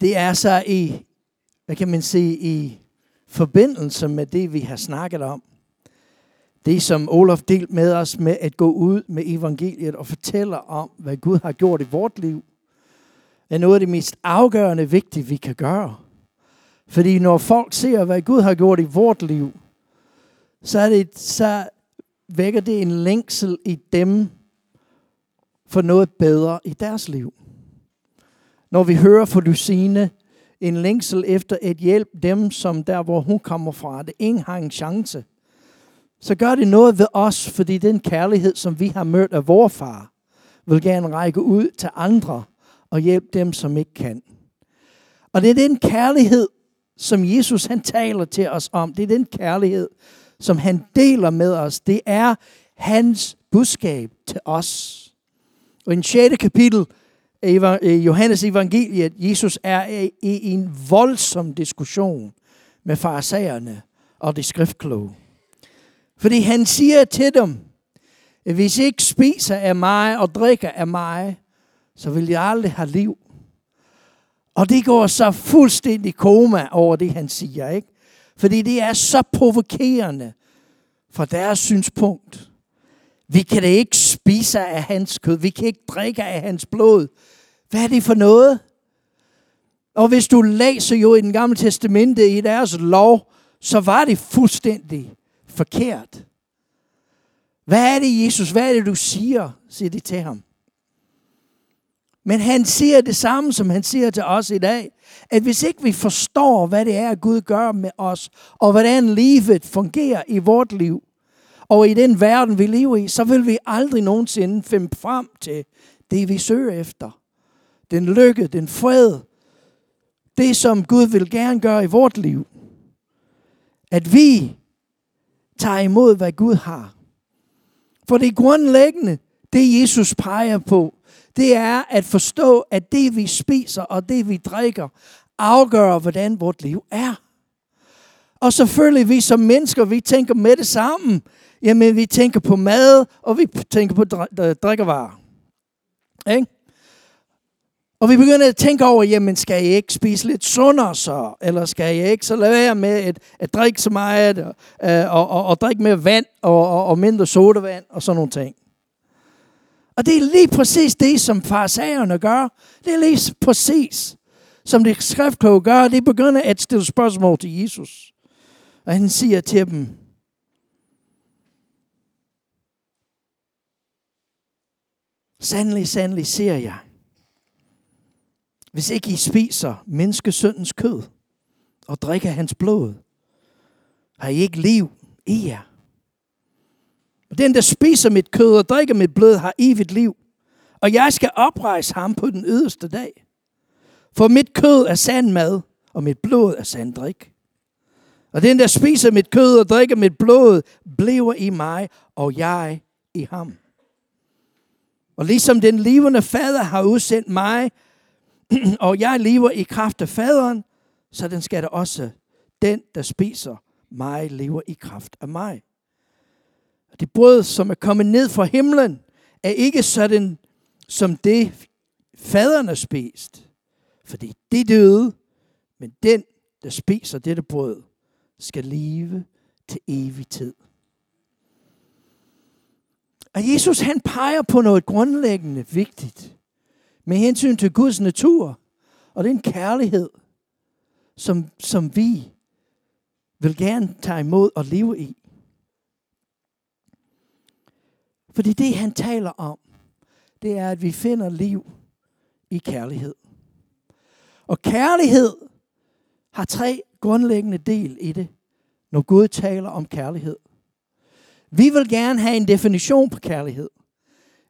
det er så i, hvad kan man sige, i forbindelse med det, vi har snakket om. Det, som Olof delte med os med at gå ud med evangeliet og fortælle om, hvad Gud har gjort i vort liv, er noget af det mest afgørende vigtige, vi kan gøre. Fordi når folk ser, hvad Gud har gjort i vort liv, så, er det, så vækker det en længsel i dem for noget bedre i deres liv. Når vi hører fra Lucine en længsel efter at hjælpe dem, som der, hvor hun kommer fra, det ingen har en chance, så gør det noget ved os, fordi den kærlighed, som vi har mødt af vor far, vil gerne række ud til andre og hjælpe dem, som ikke kan. Og det er den kærlighed, som Jesus han taler til os om. Det er den kærlighed, som han deler med os. Det er hans budskab til os. Og i en 6. kapitel Øh, Johannes evangeliet, Jesus er i en voldsom diskussion med farsagerne og de skriftkloge. Fordi han siger til dem, at hvis I ikke spiser af mig og drikker af mig, så vil jeg aldrig have liv. Og det går så fuldstændig koma over det, han siger. ikke? Fordi det er så provokerende fra deres synspunkt. Vi kan da ikke spise af hans kød. Vi kan ikke drikke af hans blod. Hvad er det for noget? Og hvis du læser jo i den gamle testamente i deres lov, så var det fuldstændig forkert. Hvad er det, Jesus? Hvad er det, du siger? siger de til ham. Men han siger det samme, som han siger til os i dag. At hvis ikke vi forstår, hvad det er, Gud gør med os, og hvordan livet fungerer i vort liv, og i den verden, vi lever i, så vil vi aldrig nogensinde finde frem til det, vi søger efter. Den lykke, den fred, det som Gud vil gerne gøre i vort liv. At vi tager imod, hvad Gud har. For det grundlæggende, det Jesus peger på, det er at forstå, at det vi spiser og det vi drikker, afgør, hvordan vort liv er. Og selvfølgelig, vi som mennesker, vi tænker med det samme. Jamen, vi tænker på mad, og vi tænker på drikkevarer. Ikke? Og vi begynder at tænke over, jamen skal jeg ikke spise lidt sundere så? Eller skal jeg ikke så lade være med at, at drikke så meget, og, øh, og, og, og drikke mere vand, og, og, og mindre sodavand, og sådan nogle ting. Og det er lige præcis det, som farsagerne gør. Det er lige præcis, som det skriftkloge gør. De begynder at stille spørgsmål til Jesus. Og han siger til dem, Sandelig, sandelig siger jeg, hvis ikke I spiser menneskesøndens kød og drikker hans blod, har I ikke liv i jer. Og den, der spiser mit kød og drikker mit blod, har evigt liv. Og jeg skal oprejse ham på den yderste dag. For mit kød er sand mad, og mit blod er sand drik. Og den, der spiser mit kød og drikker mit blod, bliver i mig, og jeg i ham. Og ligesom den levende fader har udsendt mig, og jeg lever i kraft af faderen, så den skal der også den, der spiser mig, lever i kraft af mig. Det brød, som er kommet ned fra himlen, er ikke sådan som det, faderne spist. Fordi det døde, men den, der spiser dette brød, skal leve til evig tid. Og Jesus han peger på noget grundlæggende vigtigt med hensyn til Guds natur og den kærlighed, som, som vi vil gerne tage imod og leve i. Fordi det, han taler om, det er, at vi finder liv i kærlighed. Og kærlighed har tre grundlæggende del i det, når Gud taler om kærlighed. Vi vil gerne have en definition på kærlighed.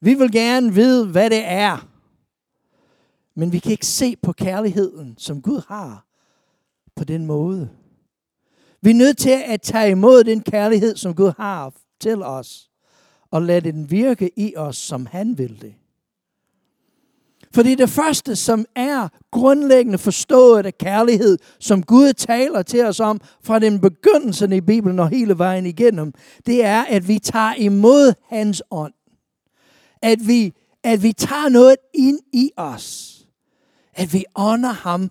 Vi vil gerne vide, hvad det er. Men vi kan ikke se på kærligheden, som Gud har, på den måde. Vi er nødt til at tage imod den kærlighed, som Gud har til os og lade den virke i os, som han vil det. Fordi det første, som er grundlæggende forstået af kærlighed, som Gud taler til os om fra den begyndelse i Bibelen og hele vejen igennem, det er, at vi tager imod hans ånd. At vi, at vi tager noget ind i os. At vi ånder ham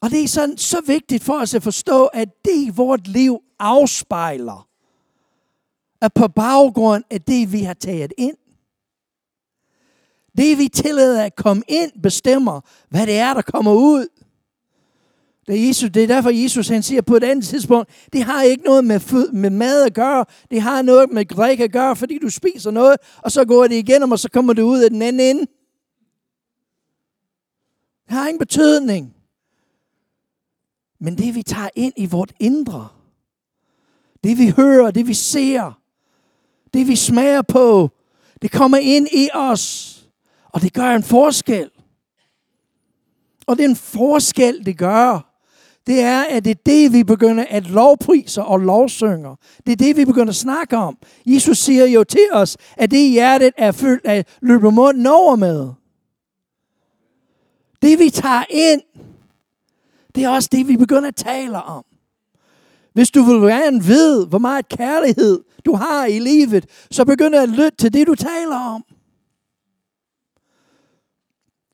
Og det er sådan så vigtigt for os at forstå, at det vort liv afspejler, at på baggrund af det, vi har taget ind. Det, vi tillader at komme ind, bestemmer, hvad det er, der kommer ud. Det er, Jesus, det er derfor, Jesus han siger på et andet tidspunkt, det har ikke noget med, fød, med mad at gøre, det har noget med drik at gøre, fordi du spiser noget, og så går det igennem, og så kommer det ud af den anden ende. Det har ingen betydning. Men det vi tager ind i vort indre, det vi hører, det vi ser, det vi smager på, det kommer ind i os, og det gør en forskel. Og den forskel, det gør, det er, at det er det, vi begynder at lovprise og lovsynger. Det er det, vi begynder at snakke om. Jesus siger jo til os, at det hjertet er fyldt af, løber munden over med. Det, vi tager ind, det er også det, vi begynder at tale om. Hvis du vil gerne vide, hvor meget kærlighed du har i livet, så begynd at lytte til det, du taler om.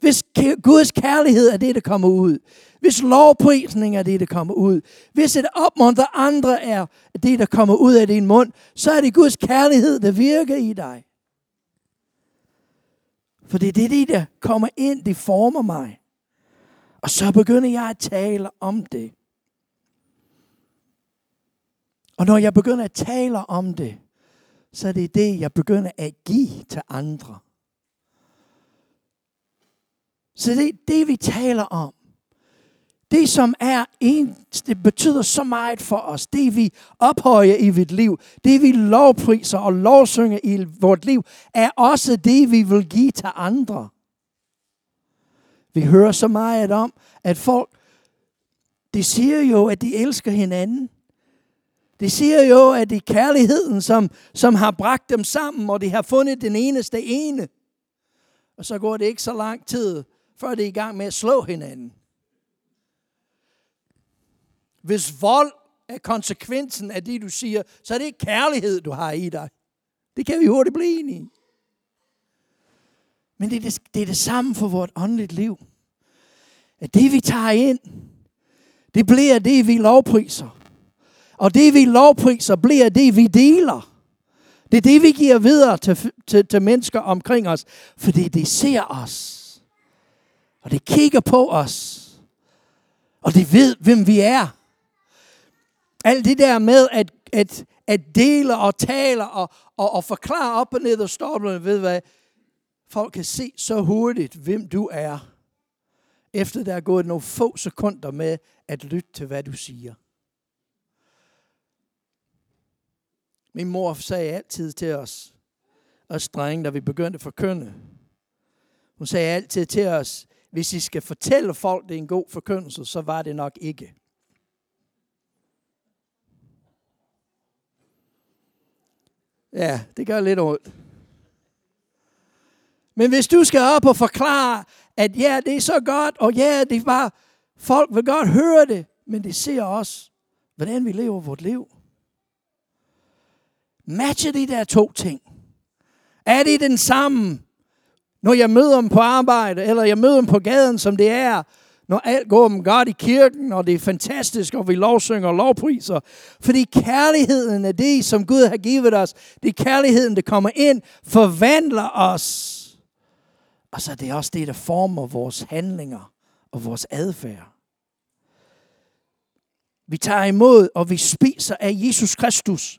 Hvis Guds kærlighed er det, der kommer ud. Hvis lovprisning er det, der kommer ud. Hvis et opmuntre andre er det, der kommer ud af din mund, så er det Guds kærlighed, der virker i dig. For det er det, der kommer ind, det former mig. Og så begynder jeg at tale om det. Og når jeg begynder at tale om det, så er det det, jeg begynder at give til andre. Så det det, vi taler om. Det, som er en, det betyder så meget for os. Det, vi ophøjer i vores liv, det, vi lovpriser og lovsynger i vores liv, er også det, vi vil give til andre. Vi hører så meget om, at folk, de siger jo, at de elsker hinanden. De siger jo, at det er kærligheden, som, som har bragt dem sammen, og de har fundet den eneste ene. Og så går det ikke så lang tid, før de er i gang med at slå hinanden. Hvis vold er konsekvensen af det, du siger, så er det ikke kærlighed, du har i dig. Det kan vi hurtigt blive enige i. Men det er det, det er det samme for vores åndeligt liv. At det, vi tager ind, det bliver det, vi lovpriser. Og det, vi lovpriser, bliver det, vi deler. Det er det, vi giver videre til, til, til mennesker omkring os, fordi de ser os. Og det kigger på os. Og det ved, hvem vi er. Alt det der med at, at, at dele og tale og, og, og forklare op og ned og stoppe, ved hvad, folk kan se så hurtigt, hvem du er, efter der er gået nogle få sekunder med at lytte til, hvad du siger. Min mor sagde altid til os, os drenge, da vi begyndte at forkynde, hun sagde altid til os, hvis I skal fortælle folk, det er en god forkyndelse, så var det nok ikke. Ja, det gør lidt ondt. Men hvis du skal op og forklare, at ja, det er så godt, og ja, det er bare, folk vil godt høre det, men det ser også, hvordan vi lever vort liv. Matcher de der to ting? Er det den samme når jeg møder dem på arbejde, eller jeg møder dem på gaden, som det er, når alt går dem godt i kirken, og det er fantastisk, og vi lovsynger og lovpriser. Fordi kærligheden er det, som Gud har givet os. Det er kærligheden, der kommer ind, forvandler os. Og så er det også det, der former vores handlinger og vores adfærd. Vi tager imod, og vi spiser af Jesus Kristus.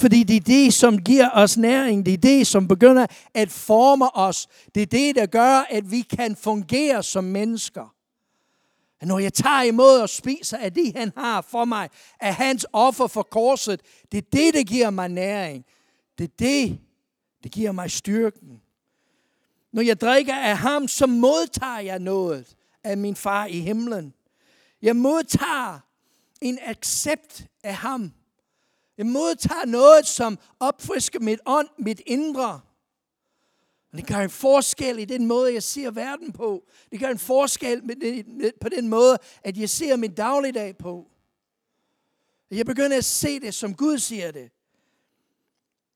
Fordi det er det, som giver os næring. Det er det, som begynder at forme os. Det er det, der gør, at vi kan fungere som mennesker. Når jeg tager imod og spiser af det, han har for mig, af hans offer for korset, det er det, der giver mig næring. Det er det, der giver mig styrken. Når jeg drikker af ham, så modtager jeg noget af min far i himlen. Jeg modtager en accept af ham. Jeg modtager noget, som opfrisker mit ånd, mit indre. Og det gør en forskel i den måde, jeg ser verden på. Det gør en forskel på den måde, at jeg ser min dagligdag på. Jeg begynder at se det, som Gud siger det.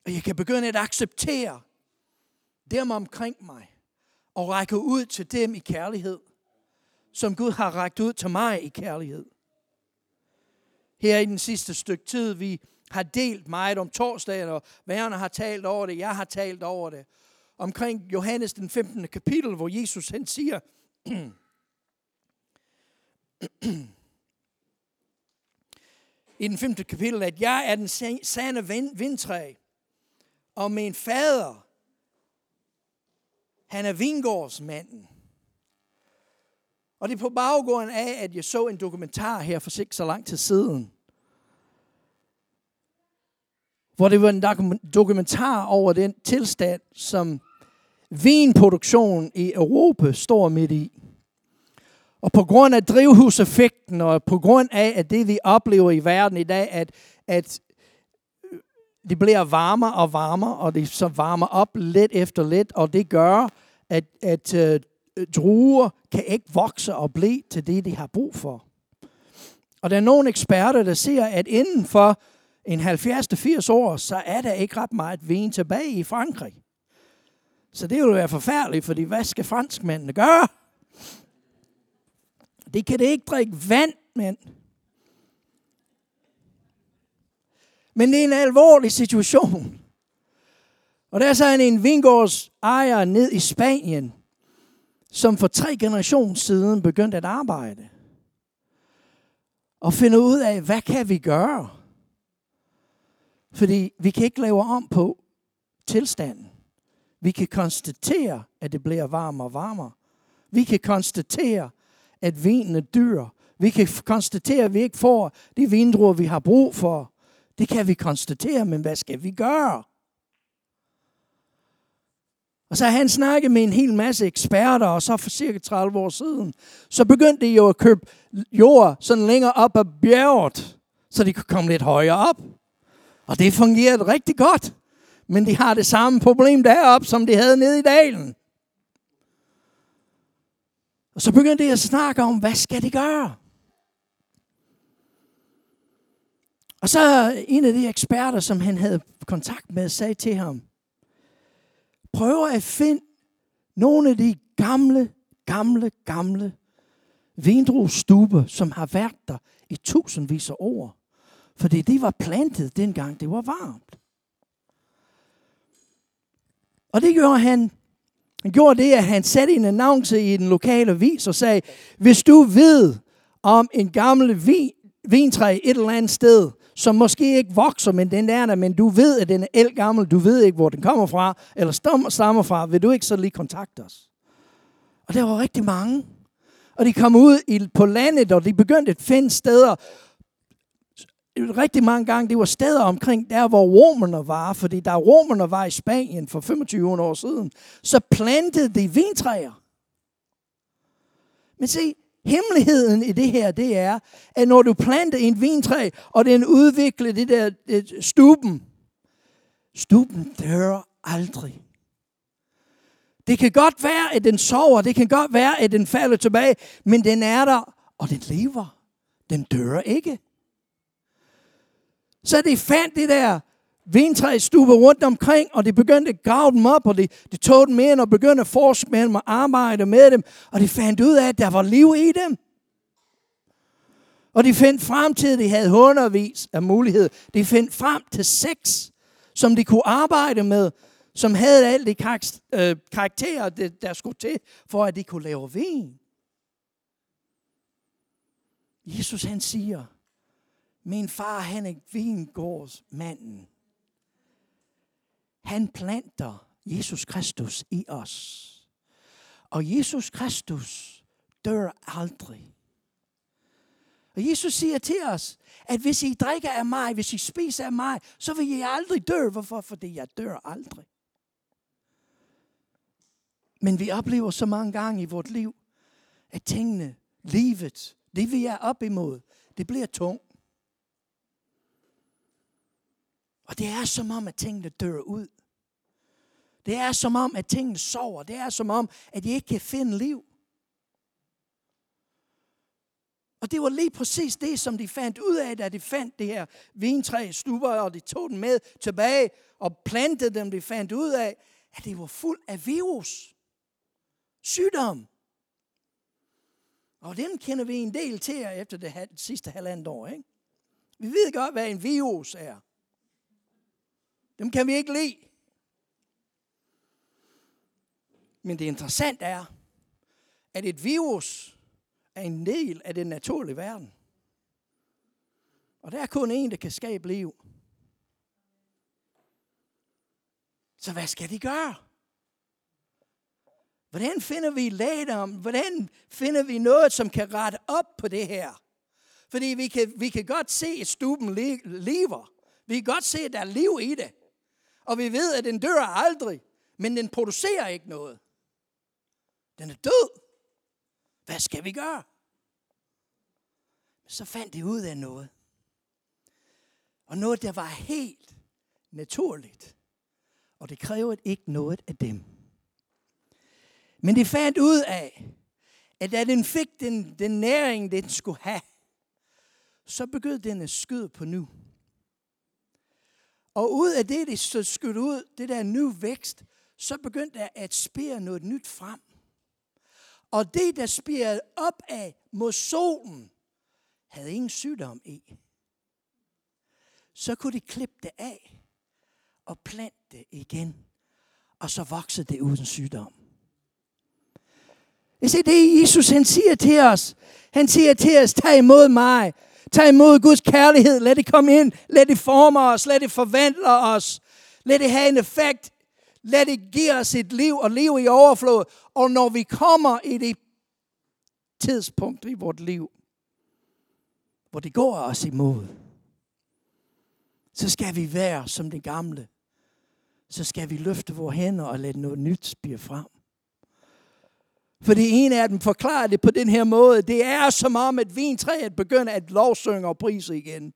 Og jeg kan begynde at acceptere dem omkring mig. Og række ud til dem i kærlighed. som Gud har rækket ud til mig i kærlighed. Her i den sidste stykke tid, vi har delt meget om torsdagen, og værerne har talt over det, jeg har talt over det. Omkring Johannes den 15. kapitel, hvor Jesus han siger, i den 5. kapitel, at jeg er den sande vindtræ, og min fader, han er vingårdsmanden. Og det er på baggrunden af, at jeg så en dokumentar her for ikke så lang tid siden, hvor det var en dokumentar over den tilstand, som vinproduktionen i Europa står midt i. Og på grund af drivhuseffekten, og på grund af, at det vi oplever i verden i dag, at, at øh, det bliver varmere og varmere, og det så varmer op lidt efter lidt, og det gør, at, at uh, druer kan ikke vokse og blive til det, de har brug for. Og der er nogle eksperter, der siger, at inden for en 70-80 år, så er der ikke ret meget vin tilbage i Frankrig. Så det vil være forfærdeligt, fordi hvad skal franskmændene gøre? Det kan det ikke drikke vand, mand. Men det er en alvorlig situation. Og der er så en vingårds ejer ned i Spanien, som for tre generationer siden begyndte at arbejde. Og finde ud af, hvad kan vi gøre? Fordi vi kan ikke lave om på tilstanden. Vi kan konstatere, at det bliver varmere og varmere. Vi kan konstatere, at vinen er dyr. Vi kan konstatere, at vi ikke får de vindruer, vi har brug for. Det kan vi konstatere, men hvad skal vi gøre? Og så har han snakket med en hel masse eksperter, og så for cirka 30 år siden, så begyndte de jo at købe jord sådan længere op ad bjerget, så de kunne komme lidt højere op. Og det fungerede rigtig godt. Men de har det samme problem deroppe, som de havde nede i dalen. Og så begyndte de at snakke om, hvad skal de gøre? Og så en af de eksperter, som han havde kontakt med, sagde til ham, prøv at finde nogle af de gamle, gamle, gamle vindruestuber, som har været der i tusindvis af år. Fordi de var plantet dengang det var varmt. Og det gjorde han. Han gjorde det, at han satte en annonce i den lokale avis og sagde, hvis du ved om en gammel vin, vintræ et eller andet sted, som måske ikke vokser, men den er der, men du ved, at den er el gammel, du ved ikke, hvor den kommer fra, eller stammer fra, vil du ikke så lige kontakte os? Og der var rigtig mange. Og de kom ud på landet, og de begyndte at finde steder, rigtig mange gange, det var steder omkring der, hvor romerne var, fordi der romerne var i Spanien for 25 år siden, så plantede de vintræer. Men se, hemmeligheden i det her, det er, at når du planter en vintræ, og den udvikler det der det, stuben, stuben dør aldrig. Det kan godt være, at den sover, det kan godt være, at den falder tilbage, men den er der, og den lever. Den dør ikke. Så de fandt det der vintræstuber rundt omkring, og de begyndte at grave dem op, og de, de tog dem ind og begyndte at forske med dem og arbejde med dem, og de fandt ud af, at der var liv i dem. Og de fandt frem til, at de havde hundredvis af muligheder. De fandt frem til seks, som de kunne arbejde med, som havde alle de øh, karakterer, der skulle til, for at de kunne lave vin. Jesus han siger, min far, han er vingårdsmanden. Han planter Jesus Kristus i os. Og Jesus Kristus dør aldrig. Og Jesus siger til os, at hvis I drikker af mig, hvis I spiser af mig, så vil I aldrig dø. Hvorfor? Fordi jeg dør aldrig. Men vi oplever så mange gange i vort liv, at tingene, livet, det vi er op imod, det bliver tungt. Og det er som om, at tingene dør ud. Det er som om, at tingene sover. Det er som om, at de ikke kan finde liv. Og det var lige præcis det, som de fandt ud af, da de fandt det her vintræ stuber, og de tog den med tilbage og plantede dem. De fandt ud af, at det var fuld af virus. Sygdom. Og dem kender vi en del til efter det sidste halvandet år. Ikke? Vi ved godt, hvad en virus er. Dem kan vi ikke lide. Men det interessante er, at et virus er en del af den naturlige verden. Og der er kun en, der kan skabe liv. Så hvad skal de gøre? Hvordan finder vi lægedom? Hvordan finder vi noget, som kan rette op på det her? Fordi vi kan, vi kan godt se, at stuben lever. Vi kan godt se, at der er liv i det. Og vi ved, at den dør aldrig. Men den producerer ikke noget. Den er død. Hvad skal vi gøre? Så fandt de ud af noget. Og noget, der var helt naturligt. Og det krævede ikke noget af dem. Men de fandt ud af, at da den fik den, den næring, den skulle have, så begyndte den at skyde på nu. Og ud af det, det så skød ud, det der nye vækst, så begyndte der at spire noget nyt frem. Og det, der spirede op af mod solen, havde ingen sygdom i. Så kunne de klippe det af og plante det igen. Og så voksede det uden sygdom. I siger, det er Jesus, han siger til os. Han siger til os, tag imod mig. Tag imod Guds kærlighed. Lad det komme ind. Lad det forme os. Lad det forvandle os. Lad det have en effekt. Lad det give os et liv og liv i overflod. Og når vi kommer i det tidspunkt i vores liv, hvor det går os imod, så skal vi være som det gamle. Så skal vi løfte vores hænder og lade noget nyt spire frem. Fordi en af dem forklarer det på den her måde. Det er som om, at vintræet begynder at lovsynge og prise igen.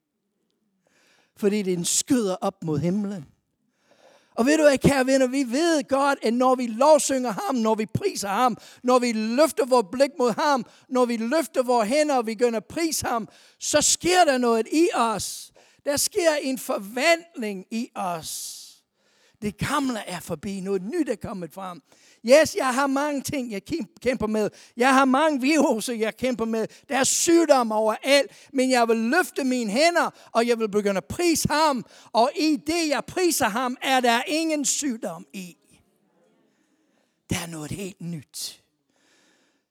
Fordi den skyder op mod himlen. Og ved du hvad, kære venner, vi ved godt, at når vi lovsynger ham, når vi priser ham, når vi løfter vores blik mod ham, når vi løfter vores hænder og vi begynder at prise ham, så sker der noget i os. Der sker en forvandling i os. Det gamle er forbi, noget nyt er kommet frem. Yes, jeg har mange ting, jeg kæmper med. Jeg har mange viruser, jeg kæmper med. Der er sygdom overalt, men jeg vil løfte mine hænder, og jeg vil begynde at prise ham. Og i det, jeg priser ham, er der ingen sygdom i. Der er noget helt nyt.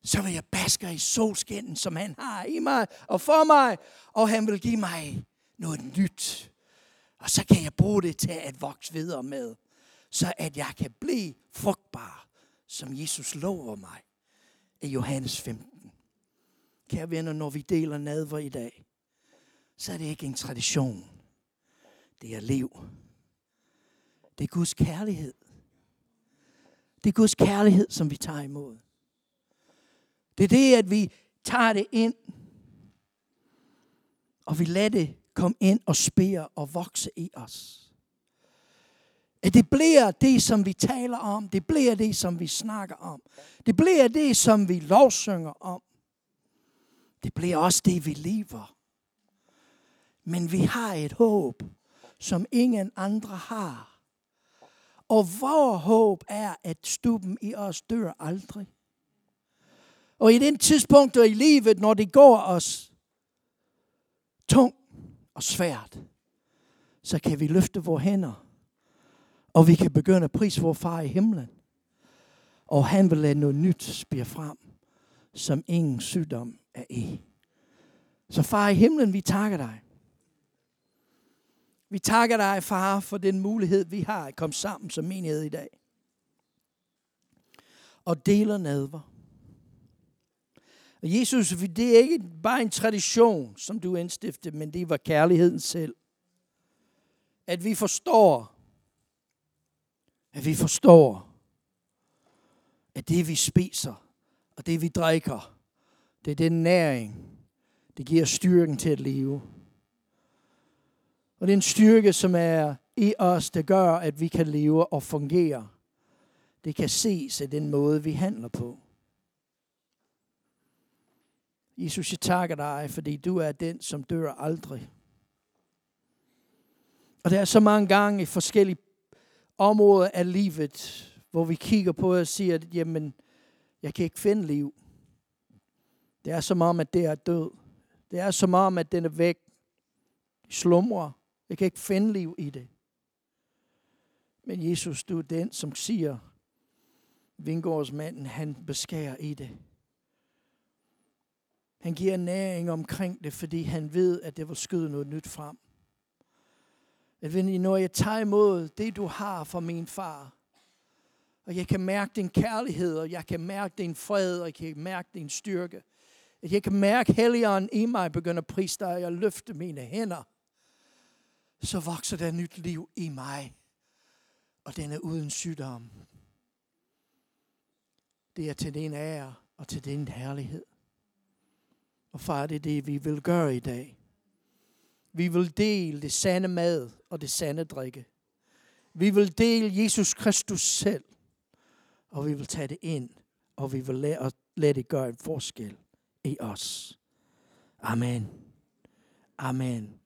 Så vil jeg baske i solskinnen, som han har i mig og for mig, og han vil give mig noget nyt. Og så kan jeg bruge det til at vokse videre med, så at jeg kan blive frugtbar som Jesus lover mig i Johannes 15. Kære venner, når vi deler nadver i dag, så er det ikke en tradition. Det er liv. Det er Guds kærlighed. Det er Guds kærlighed, som vi tager imod. Det er det, at vi tager det ind, og vi lader det komme ind og spire og vokse i os. At det bliver det, som vi taler om. Det bliver det, som vi snakker om. Det bliver det, som vi lovsynger om. Det bliver også det, vi lever. Men vi har et håb, som ingen andre har. Og vores håb er, at stuben i os dør aldrig. Og i den tidspunkt i livet, når det går os tungt og svært, så kan vi løfte vores hænder og vi kan begynde at prise vores far i himlen. Og han vil lade noget nyt spire frem, som ingen sygdom er i. Så far i himlen, vi takker dig. Vi takker dig, far, for den mulighed, vi har at komme sammen som menighed i dag. Og deler nadver. Og Jesus, det er ikke bare en tradition, som du indstiftede, men det var kærligheden selv. At vi forstår, at vi forstår, at det vi spiser, og det vi drikker, det er den næring, det giver styrken til at leve. Og det er en styrke, som er i os, der gør, at vi kan leve og fungere. Det kan ses af den måde, vi handler på. Jesus, jeg takker dig, fordi du er den, som dør aldrig. Og der er så mange gange i forskellige områder af livet, hvor vi kigger på og siger, at jamen, jeg kan ikke finde liv. Det er som om, at det er død. Det er som om, at den er væk. Slumrer. Jeg kan ikke finde liv i det. Men Jesus, du er den, som siger, vingårdsmanden, han beskærer i det. Han giver næring omkring det, fordi han ved, at det vil skyde noget nyt frem. At når jeg tager imod det, du har fra min far, og jeg kan mærke din kærlighed, og jeg kan mærke din fred, og jeg kan mærke din styrke. At jeg kan mærke Helligånden i mig begynder at prise dig, og jeg løfter mine hænder. Så vokser der nyt liv i mig. Og den er uden sygdom. Det er til din ære og til din herlighed. Og far, det er det, vi vil gøre i dag. Vi vil dele det sande mad og det sande drikke. Vi vil dele Jesus Kristus selv. Og vi vil tage det ind. Og vi vil lade, lade det gøre en forskel i os. Amen. Amen.